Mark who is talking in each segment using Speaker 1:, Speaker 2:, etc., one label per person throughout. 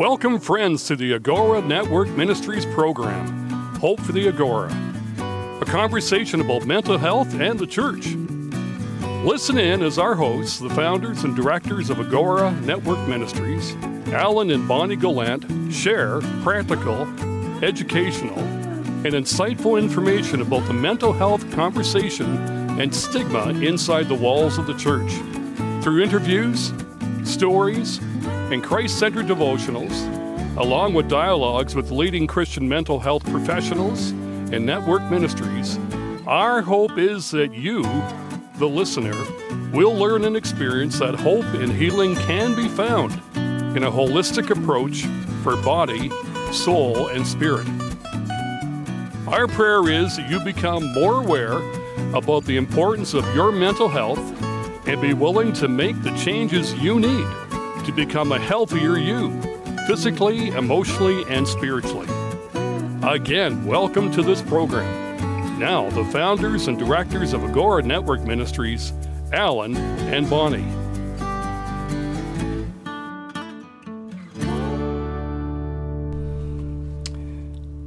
Speaker 1: Welcome, friends, to the Agora Network Ministries program, Hope for the Agora, a conversation about mental health and the church. Listen in as our hosts, the founders and directors of Agora Network Ministries, Alan and Bonnie Gallant, share practical, educational, and insightful information about the mental health conversation and stigma inside the walls of the church. Through interviews, stories, and Christ centered devotionals, along with dialogues with leading Christian mental health professionals and network ministries, our hope is that you, the listener, will learn and experience that hope and healing can be found in a holistic approach for body, soul, and spirit. Our prayer is that you become more aware about the importance of your mental health and be willing to make the changes you need to become a healthier you, physically, emotionally, and spiritually. Again, welcome to this program. Now, the founders and directors of Agora Network Ministries, Alan and Bonnie.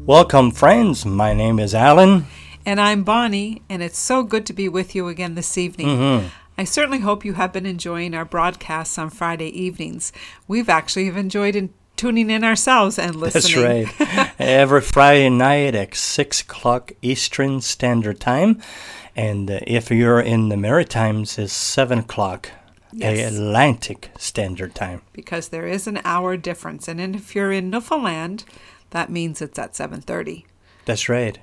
Speaker 2: Welcome, friends. My name is Alan.
Speaker 3: And I'm Bonnie, and it's so good to be with you again this evening.
Speaker 2: Mm-hmm.
Speaker 3: I certainly hope you have been enjoying our broadcasts on Friday evenings. We've actually enjoyed in tuning in ourselves and listening.
Speaker 2: That's right. Every Friday night at 6 o'clock Eastern Standard Time. And uh, if you're in the Maritimes, it's 7 o'clock
Speaker 3: Yes.
Speaker 2: Atlantic Standard Time.
Speaker 3: because there is an hour difference. And if you're in Newfoundland, that means it's at 7.30.
Speaker 2: That's right.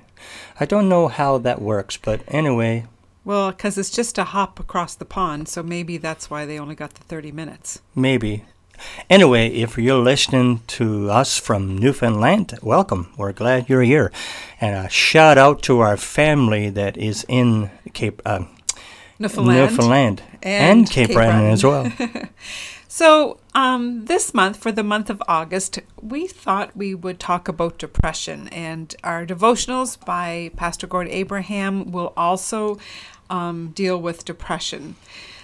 Speaker 2: I don't know how that works, but anyway,
Speaker 3: Well, because it's just a hop across the pond, so maybe that's why they only got the 30 minutes.
Speaker 2: maybe. Anyway, if you're listening to us from Newfoundland, welcome. We're glad you're here. And a shout out to our family that is in Cape uh,
Speaker 3: Newfoundland.
Speaker 2: Newfoundland
Speaker 3: and
Speaker 2: and, Cape,
Speaker 3: Cape
Speaker 2: Breton
Speaker 3: Breton.
Speaker 2: as well.
Speaker 3: So, um, this month, for the month of August, we thought we would talk about depression. And our devotionals by Pastor Gord Abraham will also um, deal with depression.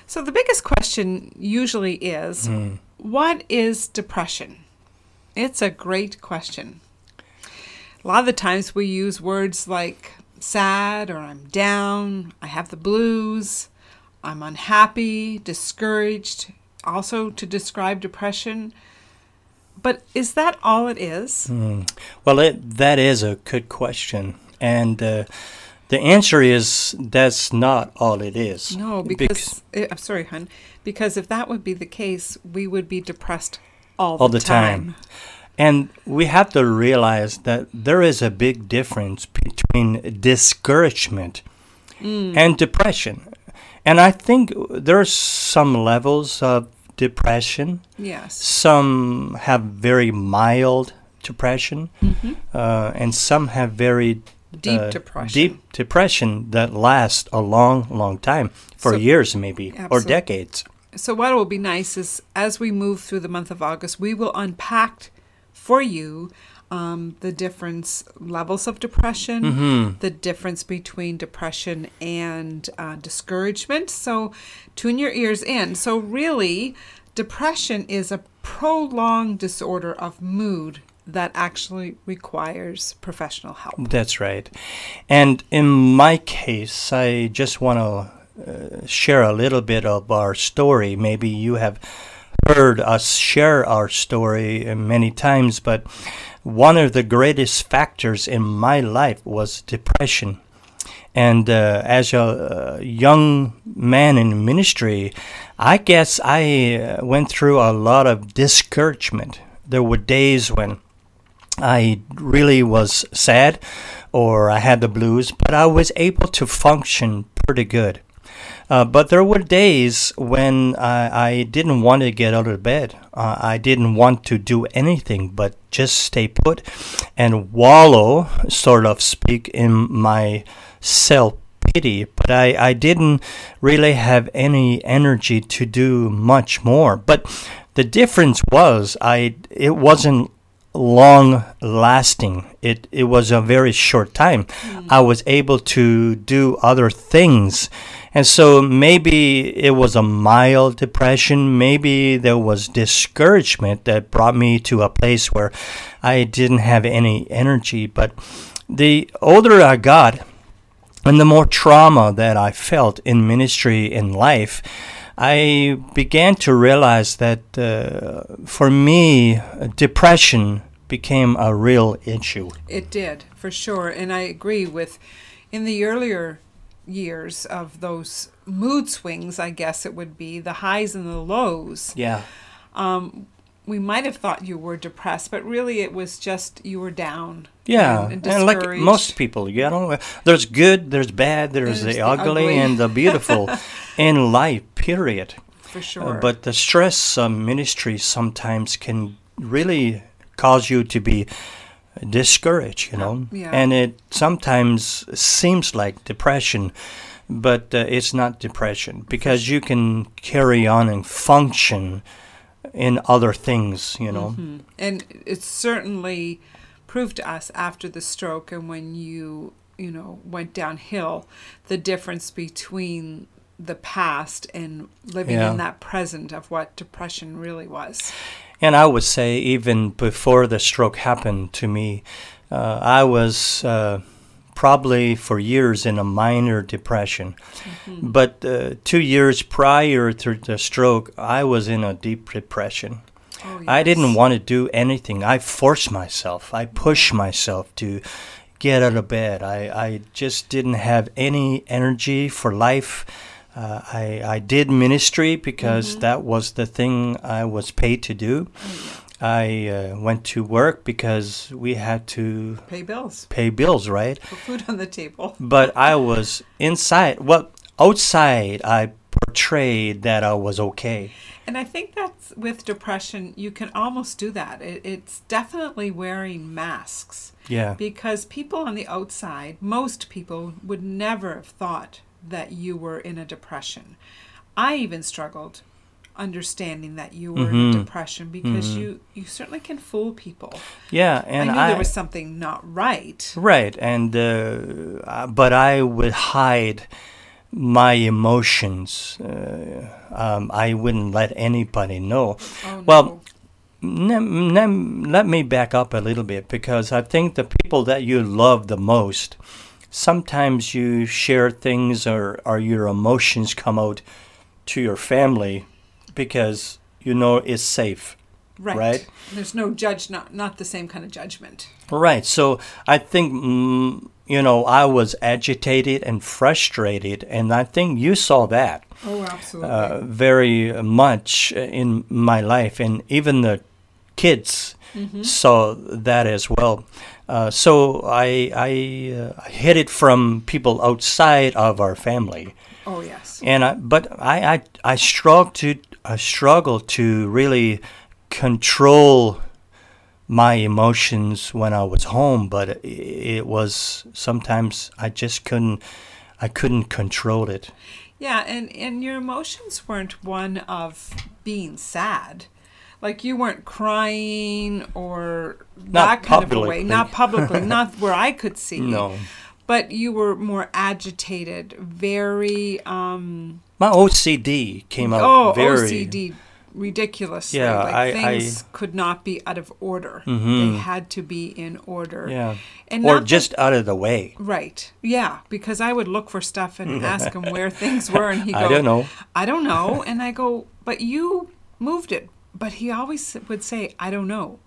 Speaker 3: So, the biggest question usually is what is depression? It's a great question. A lot of the times we use words like sad or I'm down, I have the blues, I'm unhappy, discouraged, also to describe depression. But is that all it is?
Speaker 2: Well, it, that is a good question. And uh, the answer is that's not all it is.
Speaker 3: No,
Speaker 2: Bec-
Speaker 3: because eh, I'm sorry, hun. Because if that would be the case, we would be depressed all,
Speaker 2: all the time. And we have to realize that there is a big difference between discouragement and depression. And I think there are some levels of depression.
Speaker 3: Yes.
Speaker 2: Some have very mild depression, uh, and some have very
Speaker 3: Deep
Speaker 2: uh,
Speaker 3: depression.
Speaker 2: Deep depression that lasts a long, long time for
Speaker 3: So-
Speaker 2: years, maybe or decades.
Speaker 3: So what will be nice is as we move through the month of August, we will unpack for you um, the difference levels of depression,
Speaker 2: Mm-hmm.
Speaker 3: the difference between depression and uh, discouragement. So tune your ears in. So really, depression is a prolonged disorder of mood that actually requires professional help.
Speaker 2: That's right. And in my case, I just want to uh, share a little bit of our story. Maybe you have heard us share our story many times, but one of the greatest factors in my life was depression. And uh, as a uh, young man in ministry, I guess I uh, went through a lot of discouragement. There were days when I really was sad or I had the blues, but I was able to function pretty good. Uh, but there were days when I, I didn't want to get out of bed. Uh, I didn't want to do anything but just stay put and wallow, sort of speak, in my self pity. But I, I didn't really have any energy to do much more. But the difference was I it wasn't long lasting. It it was a very short time. I was able to do other things And so maybe it was a mild depression. Maybe there was discouragement that brought me to a place where I didn't have any energy. But the older I got, and the more trauma that I felt in ministry in life, I began to realize that uh, for me, depression became a real issue.
Speaker 3: It did, for sure. And I agree with in the earlier years of those mood swings, I guess it would be the highs and the lows.
Speaker 2: Yeah.
Speaker 3: Um, we might have thought you were depressed, but really it was just you were down.
Speaker 2: Yeah,
Speaker 3: and,
Speaker 2: and, like
Speaker 3: discouraged.
Speaker 2: most people, you know, there's good, there's bad, there's,
Speaker 3: There's
Speaker 2: the,
Speaker 3: the
Speaker 2: ugly,
Speaker 3: ugly.
Speaker 2: and the beautiful in life, period.
Speaker 3: for
Speaker 2: Uh,
Speaker 3: sure.
Speaker 2: but the stress of ministry sometimes can really cause you to be discouraged, you know,
Speaker 3: Yeah.
Speaker 2: and it sometimes seems like depression, but uh, it's not depression because you can carry on and function in other things, you know.
Speaker 3: Mhm. And it certainly proved to us after the stroke and when you, you know, went downhill, the difference between the past and living
Speaker 2: Yeah.
Speaker 3: in that present of what depression really was.
Speaker 2: And I would say, even before the stroke happened to me, uh, I was uh, probably for years in a minor depression.
Speaker 3: Mm-hmm.
Speaker 2: But uh, two years prior to the stroke, I was in a deep depression.
Speaker 3: Oh,
Speaker 2: I didn't want to do anything. I forced myself, I pushed myself to get out of bed. I, I just didn't have any energy for life. Uh, I, I did ministry because
Speaker 3: Mm-hmm.
Speaker 2: that was the thing I was paid to do.
Speaker 3: Oh,
Speaker 2: I uh, went to work because we had to
Speaker 3: Pay bills,
Speaker 2: pay bills, right?
Speaker 3: put food on the table.
Speaker 2: But I was inside. Well, outside, I portrayed that I was okay.
Speaker 3: And I think that's with depression, you can almost do that. It, it's definitely wearing masks
Speaker 2: Yeah.
Speaker 3: because people on the outside, most people would never have thought that you were in a depression. I even struggled understanding that you were in
Speaker 2: Mhm.
Speaker 3: a depression because you you certainly can fool people.
Speaker 2: Yeah, and
Speaker 3: I knew
Speaker 2: I,
Speaker 3: there was something not right.
Speaker 2: right, and uh, uh, but I would hide my emotions. Uh, um, I wouldn't let anybody know.
Speaker 3: Oh,
Speaker 2: Well,
Speaker 3: no.
Speaker 2: Let me back up a little bit because I think the people that you love the most, sometimes you share things or, or your emotions come out to your family because you know it's safe.
Speaker 3: right.
Speaker 2: right.
Speaker 3: There's no judge, not not the same kind of judgment.
Speaker 2: Right. So I think, mm, you know, I was agitated and frustrated, and I think you saw that.
Speaker 3: Oh, absolutely.
Speaker 2: uh, very much in my life, and even the kids saw that as well. Uh, so I I uh, hid it from people outside of our family,
Speaker 3: oh, yes.
Speaker 2: and I, but I I I struggled to I struggled to really control my emotions when I was home, but it, it was sometimes I just couldn't I couldn't control it.
Speaker 3: Yeah, and and your emotions weren't one of being sad. Like you weren't crying or that kind of a way. Not publicly, not where I could see.
Speaker 2: No.
Speaker 3: But you were more agitated, very um
Speaker 2: My OCD came out
Speaker 3: oh
Speaker 2: very
Speaker 3: OCD ridiculously.
Speaker 2: Yeah,
Speaker 3: like
Speaker 2: I-
Speaker 3: things
Speaker 2: I-
Speaker 3: could not be out of order.
Speaker 2: Mhm.
Speaker 3: They had to be in order.
Speaker 2: yeah,
Speaker 3: And
Speaker 2: or
Speaker 3: not that-
Speaker 2: just out of the way.
Speaker 3: Right. Yeah, because I would look for stuff and ask him where things were, and he go,
Speaker 2: I don't know.
Speaker 3: I don't know. And I go, but you moved it. But he always would say, I don't know.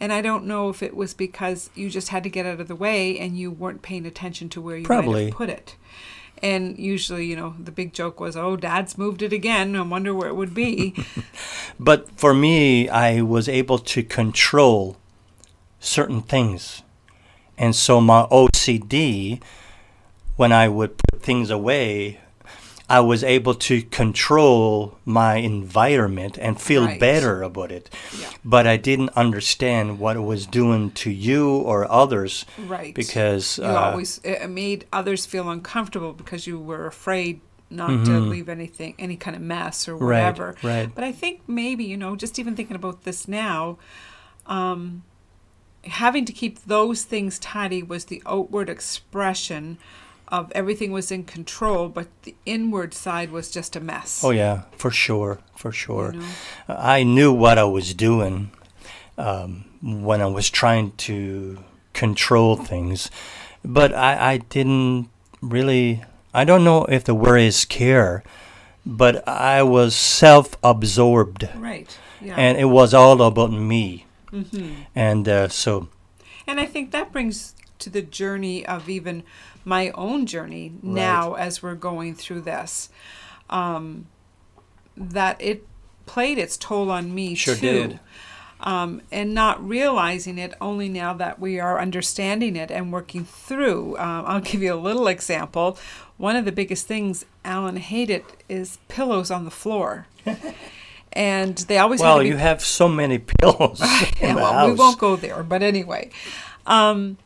Speaker 3: And I don't know if it was because you just had to get out of the way and you weren't paying attention to where you might have put it. And usually, you know, the big joke was, oh, dad's moved it again. I wonder where it would be.
Speaker 2: But for me, I was able to control certain things, and so my OCD, when I would put things away, I was able to control my environment and feel
Speaker 3: Right.
Speaker 2: better about it.
Speaker 3: Yeah.
Speaker 2: But I didn't understand what it was doing to you or others
Speaker 3: right.
Speaker 2: because
Speaker 3: you
Speaker 2: uh,
Speaker 3: always, it made others feel uncomfortable because you were afraid not to
Speaker 2: Mhm.
Speaker 3: leave anything, any kind of mess or
Speaker 2: right,
Speaker 3: whatever.
Speaker 2: right.
Speaker 3: But I think maybe, you know, just even thinking about this now, um, having to keep those things tidy was the outward expression of everything was in control, but the inward side was just a mess.
Speaker 2: Oh yeah, for sure, for sure.
Speaker 3: You know?
Speaker 2: I knew what I was doing um, when I was trying to control things, but I, I didn't really. I don't know if the word is care, but I was self-absorbed,
Speaker 3: Right. Yeah.
Speaker 2: and it was all about me.
Speaker 3: hmm
Speaker 2: And uh, so,
Speaker 3: And I think that brings to the journey of even my own journey now as we're going through this. Um, that it played its toll on me
Speaker 2: Sure
Speaker 3: too.
Speaker 2: did.
Speaker 3: Um, and not realizing it only now that we are understanding it and working through. Um, I'll give you a little example. One of the biggest things Alan hated is pillows on the floor. and they always
Speaker 2: well,
Speaker 3: to be
Speaker 2: you have so many pillows in
Speaker 3: yeah,
Speaker 2: the
Speaker 3: well,
Speaker 2: house.
Speaker 3: we won't go there, but anyway. Um,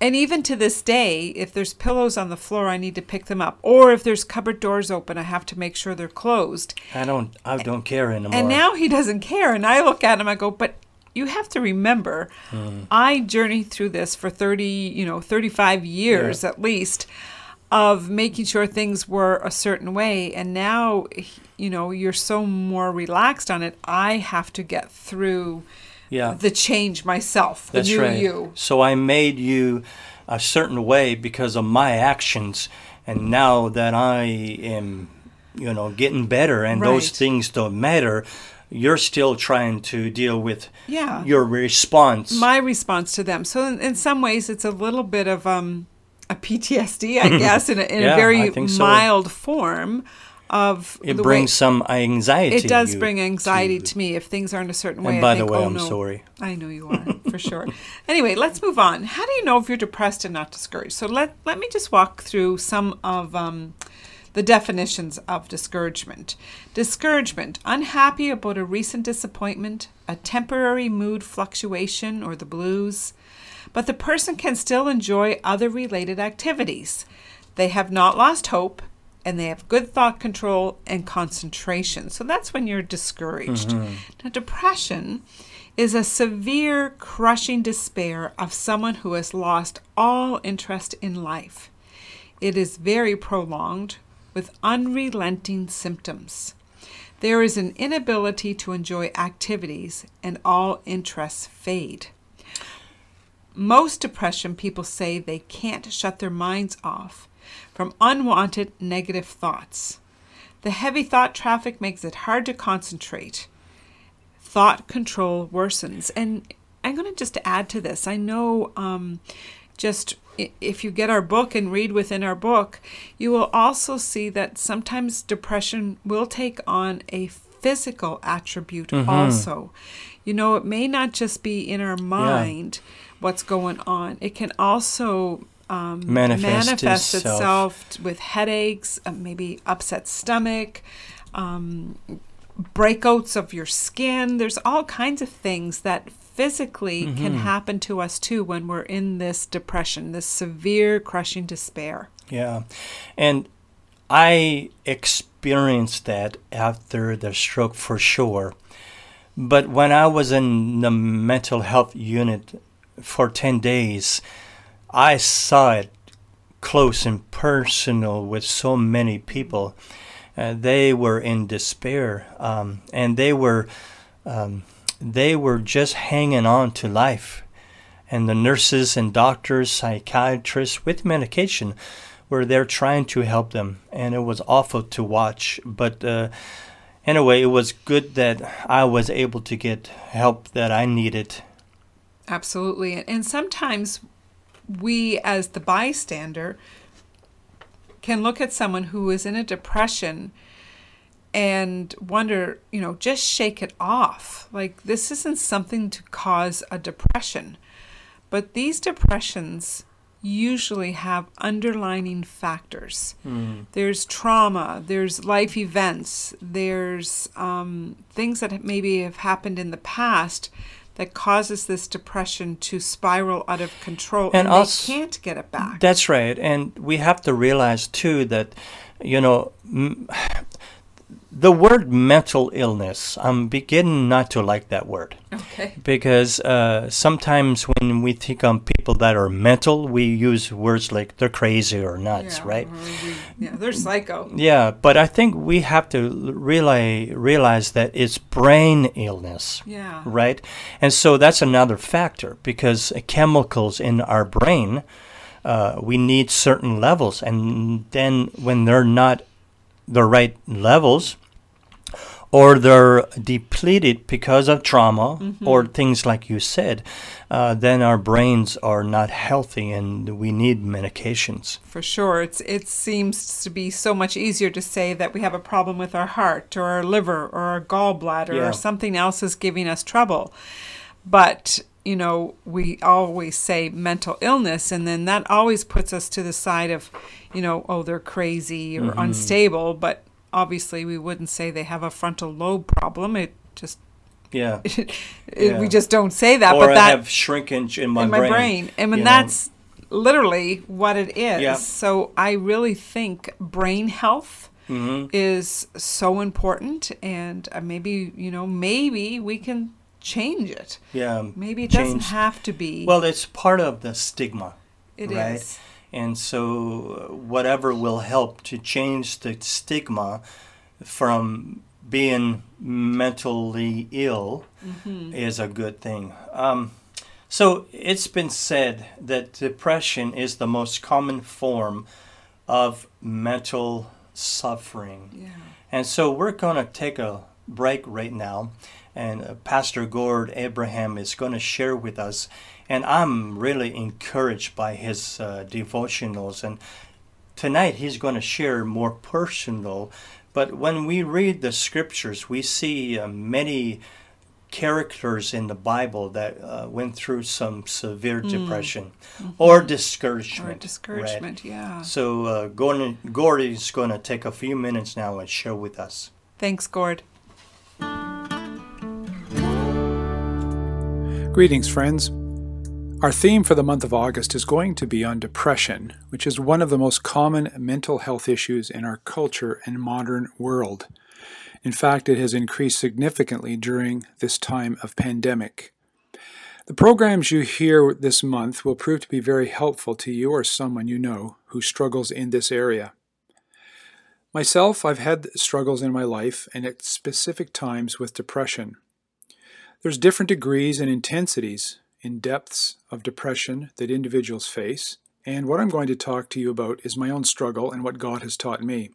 Speaker 3: and even to this day, if there's pillows on the floor, I need to pick them up. Or if there's cupboard doors open, I have to make sure they're closed.
Speaker 2: I don't. I don't care anymore.
Speaker 3: And now he doesn't care. And I look at him, I go, but you have to remember,
Speaker 2: Hmm.
Speaker 3: I journeyed through this for 30, you know, 35 years at least of making sure things were a certain way. And now, you know, you're so more relaxed on it. I have to get through
Speaker 2: yeah.
Speaker 3: the change myself, the
Speaker 2: That's
Speaker 3: new
Speaker 2: right.
Speaker 3: you.
Speaker 2: So I made you a certain way because of my actions, and now that I am, you know, getting better, and those things don't matter, you're still trying to deal with
Speaker 3: Yeah.
Speaker 2: your response.
Speaker 3: My response to them. So in, in some ways, it's a little bit of um, a PTSD, I guess, in a, in
Speaker 2: Yeah,
Speaker 3: a very
Speaker 2: so.
Speaker 3: mild form of
Speaker 2: it brings
Speaker 3: way,
Speaker 2: some anxiety.
Speaker 3: it does bring anxiety
Speaker 2: to-
Speaker 3: to, me if things aren't a certain way.
Speaker 2: And
Speaker 3: I
Speaker 2: by the way,
Speaker 3: oh,
Speaker 2: I'm
Speaker 3: no.
Speaker 2: sorry.
Speaker 3: I know you are for sure. Anyway, let's move on. How do you know if you're depressed and not discouraged? So let let me just walk through some of um, the definitions of discouragement. Discouragement: unhappy about a recent disappointment, a temporary mood fluctuation, or the blues. But the person can still enjoy other related activities. They have not lost hope and they have good thought control and concentration. So that's when you're discouraged. Mm-hmm. Now, depression is a severe, crushing despair of someone who has lost all interest in life. It is very prolonged with unrelenting symptoms. There is an inability to enjoy activities and all interests fade. Most depression people say they can't shut their minds off from unwanted negative thoughts. The heavy thought traffic makes it hard to concentrate. Thought control worsens. And I'm going to just add to this. I know um, just if you get our book and read within our book, you will also see that sometimes depression will take on a physical attribute also. You know, it may not just be in our mind what's going on, it can also um,
Speaker 2: Manifest
Speaker 3: manifest
Speaker 2: itself.
Speaker 3: itself with headaches, uh, maybe upset stomach, um, breakouts of your skin. There's all kinds of things that physically can
Speaker 2: Mm-hmm.
Speaker 3: happen to us too when we're in this depression, this severe, crushing despair.
Speaker 2: Yeah. And I experienced that after the stroke for sure. But when I was in the mental health unit for 10 days, I saw it close and personal with so many people. Uh, they were in despair, um, and they were um, they were just hanging on to life. And the nurses and doctors, psychiatrists with medication were there trying to help them, and it was awful to watch. But uh, anyway, it was good that I was able to get help that I needed.
Speaker 3: Absolutely. And- And sometimes we, as the bystander, can look at someone who is in a depression and wonder, you know, just shake it off. Like, this isn't something to cause a depression. But these depressions usually have underlining factors. There's trauma, there's life events, there's um, things that maybe have happened in the past that causes this depression to spiral out of control
Speaker 2: And
Speaker 3: and,
Speaker 2: us-
Speaker 3: they can't get it back.
Speaker 2: That's right, and we have to realize too that, you know, m- the word mental illness, I'm beginning not to like that word.
Speaker 3: Okay.
Speaker 2: Because uh, sometimes when we think on people that are mental, we use words like they're crazy or nuts,
Speaker 3: Yeah,
Speaker 2: right?
Speaker 3: we- yeah, they're psycho.
Speaker 2: Yeah, but I think we have to realize realize that it's brain illness,
Speaker 3: Yeah.
Speaker 2: right? And so that's another factor because chemicals in our brain, uh, we need certain levels, and then when they're not the right levels, or they're depleted because of trauma or things like you said, uh, then our brains are not healthy and we need medications.
Speaker 3: For sure. It's it seems to be so much easier to say that we have a problem with our heart or our liver or our gallbladder
Speaker 2: Yeah.
Speaker 3: or something else is giving us trouble. But, you know, we always say mental illness and then that always puts us to the side of, you know, oh they're crazy or
Speaker 2: Mm-hmm.
Speaker 3: unstable, but obviously we wouldn't say they have a frontal lobe problem. It just
Speaker 2: Yeah.
Speaker 3: it,
Speaker 2: Yeah.
Speaker 3: we just don't say that,
Speaker 2: or
Speaker 3: but
Speaker 2: I
Speaker 3: that
Speaker 2: have shrinkage in my
Speaker 3: in my
Speaker 2: brain.
Speaker 3: brain. I mean,
Speaker 2: you know.
Speaker 3: that's literally what it is.
Speaker 2: Yeah.
Speaker 3: So I really think brain health
Speaker 2: Mhm.
Speaker 3: is so important, and uh, maybe you know, maybe we can change it.
Speaker 2: yeah.
Speaker 3: Maybe it doesn't have to be.
Speaker 2: Well, it's part of the stigma.
Speaker 3: It is.
Speaker 2: And so, whatever will help to change the stigma from being mentally ill
Speaker 3: Mm-hmm.
Speaker 2: is a good thing. Um, so, it's been said that depression is the most common form of mental suffering.
Speaker 3: Yeah.
Speaker 2: And so we're going to take a break right now. And uh, Pastor Gord Abraham is going to share with us. And I'm really encouraged by his uh, devotionals. And tonight he's going to share more personal. But when we read the scriptures, we see uh, many characters in the Bible that uh, went through some severe depression or discouragement.
Speaker 3: Or
Speaker 2: right?
Speaker 3: discouragement. Yeah.
Speaker 2: So uh, Gordon, Gordy's going to take a few minutes now and share with us.
Speaker 3: Thanks, Gord.
Speaker 4: Greetings, friends. Our theme for the month of August is going to be on depression, which is one of the most common mental health issues in our culture and modern world. In fact, it has increased significantly during this time of pandemic. The programs you hear this month will prove to be very helpful to you or someone you know who struggles in this area. Myself, I've had struggles in my life and at specific times with depression. There's different degrees and intensities in depths of depression that individuals face, and what I'm going to talk to you about is my own struggle and what God has taught me.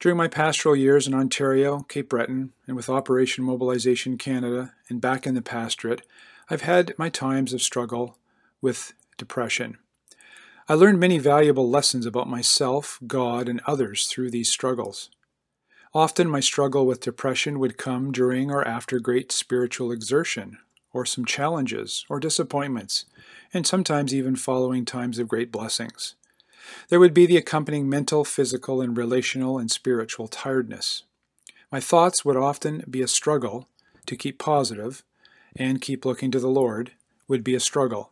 Speaker 4: During my pastoral years in Ontario, Cape Breton, and with Operation Mobilization Canada, and back in the pastorate, I've had my times of struggle with depression. I learned many valuable lessons about myself, God, and others through these struggles. Often my struggle with depression would come during or after great spiritual exertion, or some challenges or disappointments, and sometimes even following times of great blessings. There would be the accompanying mental, physical, and relational and spiritual tiredness. My thoughts would often be a struggle to keep positive and keep looking to the Lord, would be a struggle.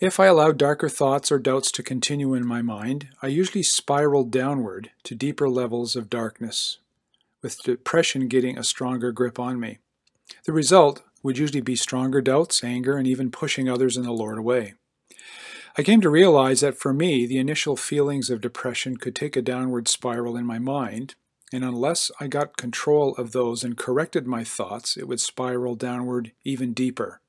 Speaker 4: If I allowed darker thoughts or doubts to continue in my mind, I usually spiraled downward to deeper levels of darkness, with depression getting a stronger grip on me. The result would usually be stronger doubts, anger, and even pushing others and the Lord away. I came to realize that for me, the initial feelings of depression could take a downward spiral in my mind, and unless I got control of those and corrected my thoughts, it would spiral downward even deeper.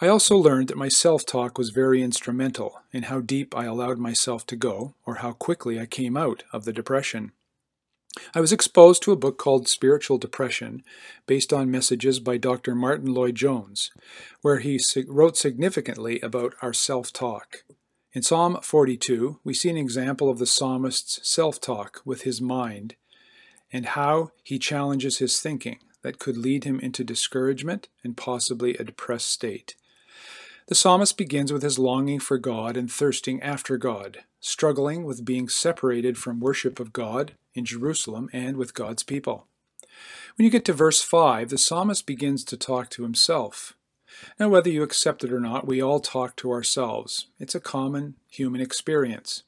Speaker 4: I also learned that my self talk was very instrumental in how deep I allowed myself to go, or how quickly I came out of the depression. I was exposed to a book called Spiritual Depression, based on messages by Dr. Martyn Lloyd-Jones, where he wrote significantly about our self talk. In Psalm 42, we see an example of the psalmist's self talk with his mind and how he challenges his thinking that could lead him into discouragement and possibly a depressed state. The psalmist begins with his longing for God and thirsting after God, struggling with being separated from worship of God in Jerusalem and with God's people. When you get to verse 5, the psalmist begins to talk to himself. Now, whether you accept it or not, we all talk to ourselves. It's a common human experience.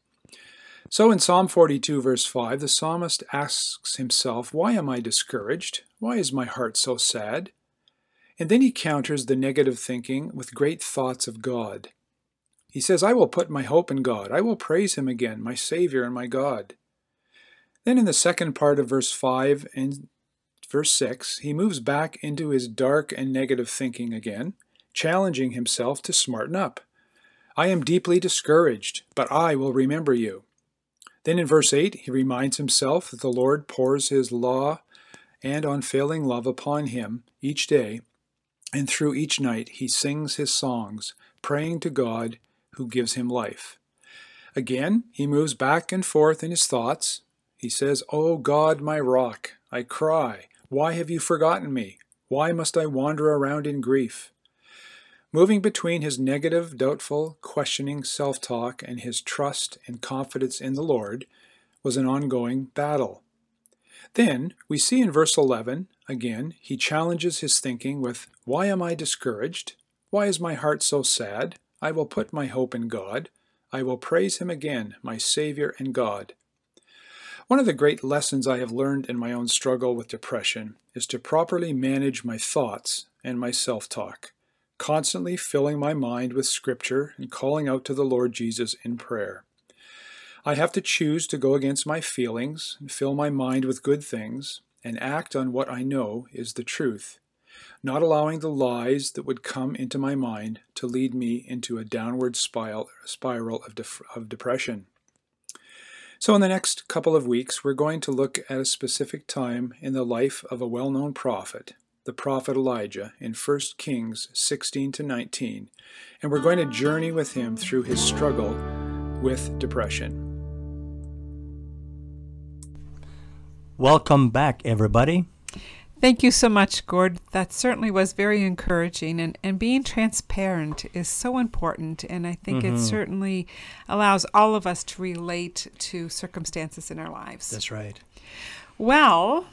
Speaker 4: So in Psalm 42, verse 5, the psalmist asks himself, Why am I discouraged? Why is my heart so sad? And then he counters the negative thinking with great thoughts of God. He says, I will put my hope in God. I will praise him again, my Savior and my God. Then in the second part of verse 5 and verse 6, he moves back into his dark and negative thinking again, challenging himself to smarten up. I am deeply discouraged, but I will remember you. Then in verse 8, he reminds himself that the Lord pours his law and unfailing love upon him each day, and through each night he sings his songs, praying to God who gives him life. Again, he moves back and forth in his thoughts. He says, O God, my rock, I cry, why have you forgotten me? Why must I wander around in grief? Moving between his negative, doubtful, questioning self talk and his trust and confidence in the Lord was an ongoing battle. Then we see in verse 11, again, he challenges his thinking with, Why am I discouraged? Why is my heart so sad? I will put my hope in God. I will praise him again, my Savior and God. One of the great lessons I have learned in my own struggle with depression is to properly manage my thoughts and my self talk constantly filling my mind with Scripture and calling out to the Lord Jesus in prayer. I have to choose to go against my feelings and fill my mind with good things and act on what I know is the truth, not allowing the lies that would come into my mind to lead me into a downward spiral, of, de- of depression. So, in the next couple of weeks, we're going to look at a specific time in the life of a well known prophet the prophet Elijah in 1 Kings 16 to 19, and we're going to journey with him through his struggle with depression.
Speaker 2: Welcome back, everybody.
Speaker 3: Thank you so much, Gord. That certainly was very encouraging. And, and being transparent is so important. And I think
Speaker 2: Mm-hmm.
Speaker 3: it certainly allows all of us to relate to circumstances in our lives.
Speaker 2: That's right.
Speaker 3: Well,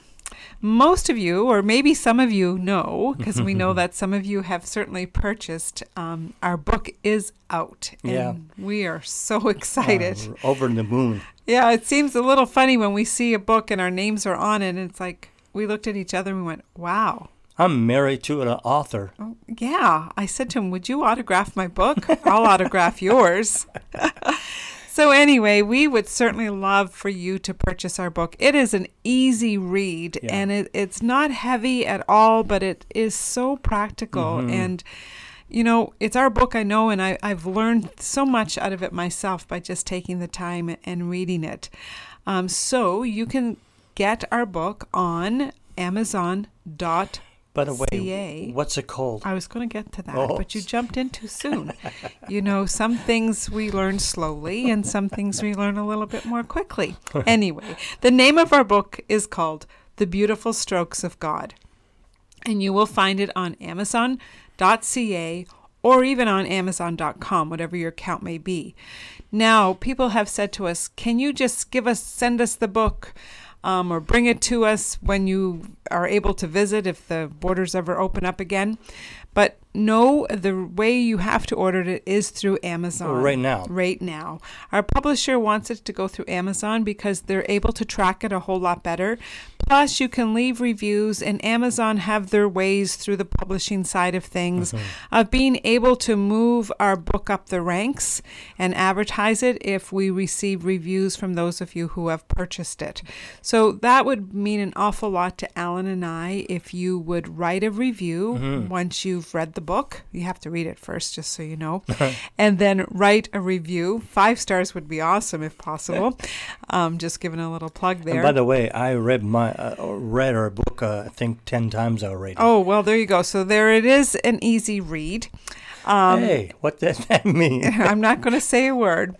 Speaker 3: most of you, or maybe some of you, know because we know that some of you have certainly purchased. Um, our book is out, and
Speaker 2: Yeah.
Speaker 3: we are so excited.
Speaker 2: Uh, over the moon.
Speaker 3: Yeah, it seems a little funny when we see a book and our names are on it, and it's like we looked at each other and we went, "Wow."
Speaker 2: I'm married to an author.
Speaker 3: Oh, yeah, I said to him, "Would you autograph my book? I'll autograph yours." so anyway, we would certainly love for you to purchase our book. It is an easy read,
Speaker 2: Yeah.
Speaker 3: and it, it's not heavy at all, but it is so practical and. You know, it's our book, I know, and I, I've learned so much out of it myself by just taking the time and reading it. Um, so you can get our book on Amazon.ca.
Speaker 2: By the way,
Speaker 3: CA.
Speaker 2: what's it called?
Speaker 3: I was going to get to that,
Speaker 2: Oh.
Speaker 3: but you jumped in too soon. you know, some things we learn slowly and some things we learn a little bit more quickly. anyway, the name of our book is called The Beautiful Strokes of God. And you will find it on amazon.ca or even on amazon.com, whatever your account may be. Now, people have said to us, can you just give us, send us the book um, or bring it to us when you are able to visit if the borders ever open up again? But no, the way you have to order it is through Amazon.
Speaker 2: Oh, right now.
Speaker 3: Right now. Our publisher wants it to go through Amazon because they're able to track it a whole lot better. Plus, you can leave reviews, and Amazon have their ways through the publishing side of things uh-huh. of being able to move our book up the ranks and advertise it if we receive reviews from those of you who have purchased it. So that would mean an awful lot to Alan and I if you would write a review mm-hmm. once you've read the book. You have to read it first, just so you know, and then write a review. Five stars would be awesome if possible. Um, just giving a little plug there.
Speaker 2: And by the way, I read my uh, read our book. Uh, I think ten times already.
Speaker 3: Oh, well, there you go. So there it is, an easy read. Um,
Speaker 2: hey, what does that mean?
Speaker 3: I'm not going to say a word.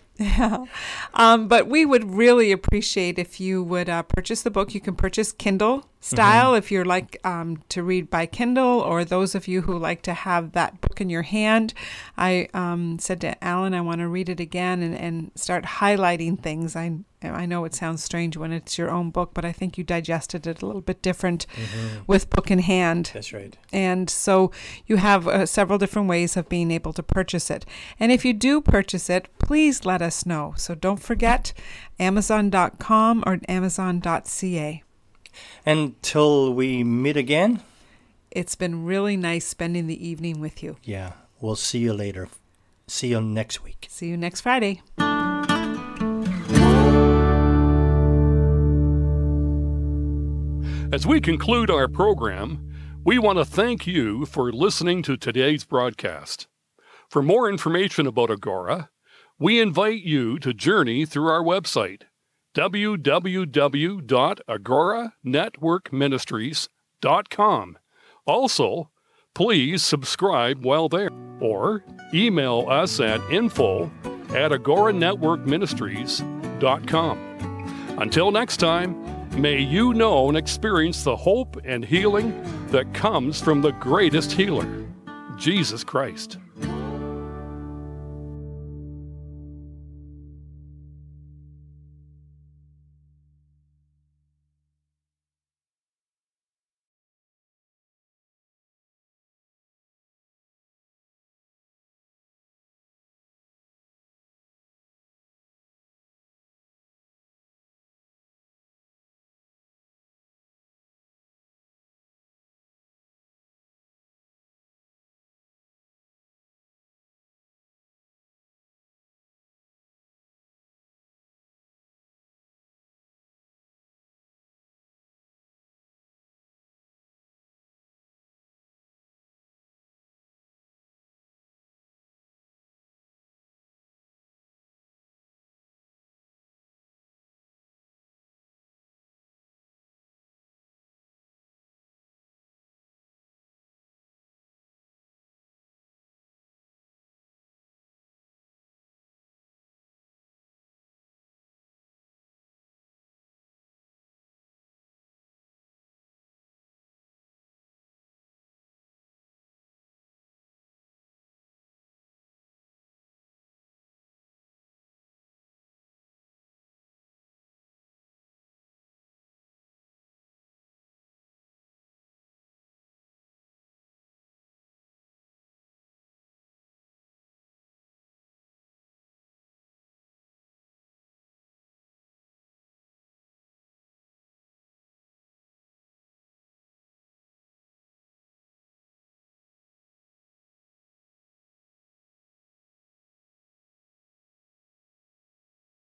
Speaker 3: um, but we would really appreciate if you would uh, purchase the book. You can purchase Kindle style if you're like um, to read by Kindle, or those of you who like to have that book in your hand. I um, said to Alan, I want to read it again and, and start highlighting things. I I know it sounds strange when it's your own book, but I think you digested it a little bit different with book in hand.
Speaker 2: That's right.
Speaker 3: And so you have uh, several different ways of being able to purchase it. And if you do purchase it, please let us know. So don't forget Amazon.com or Amazon.ca.
Speaker 2: Until we meet again,
Speaker 3: It's been really nice spending the evening with you.
Speaker 2: yeah, we'll see you later. See you next week.
Speaker 3: See you next Friday.
Speaker 1: As we conclude our program, we want to thank you for listening to today's broadcast. For more information about Agora, we invite you to journey through our website, www.agoranetworkministries.com. Also, please subscribe while there or email us at info at agoranetworkministries.com. Until next time, may you know and experience the hope and healing that comes from the greatest healer, Jesus Christ.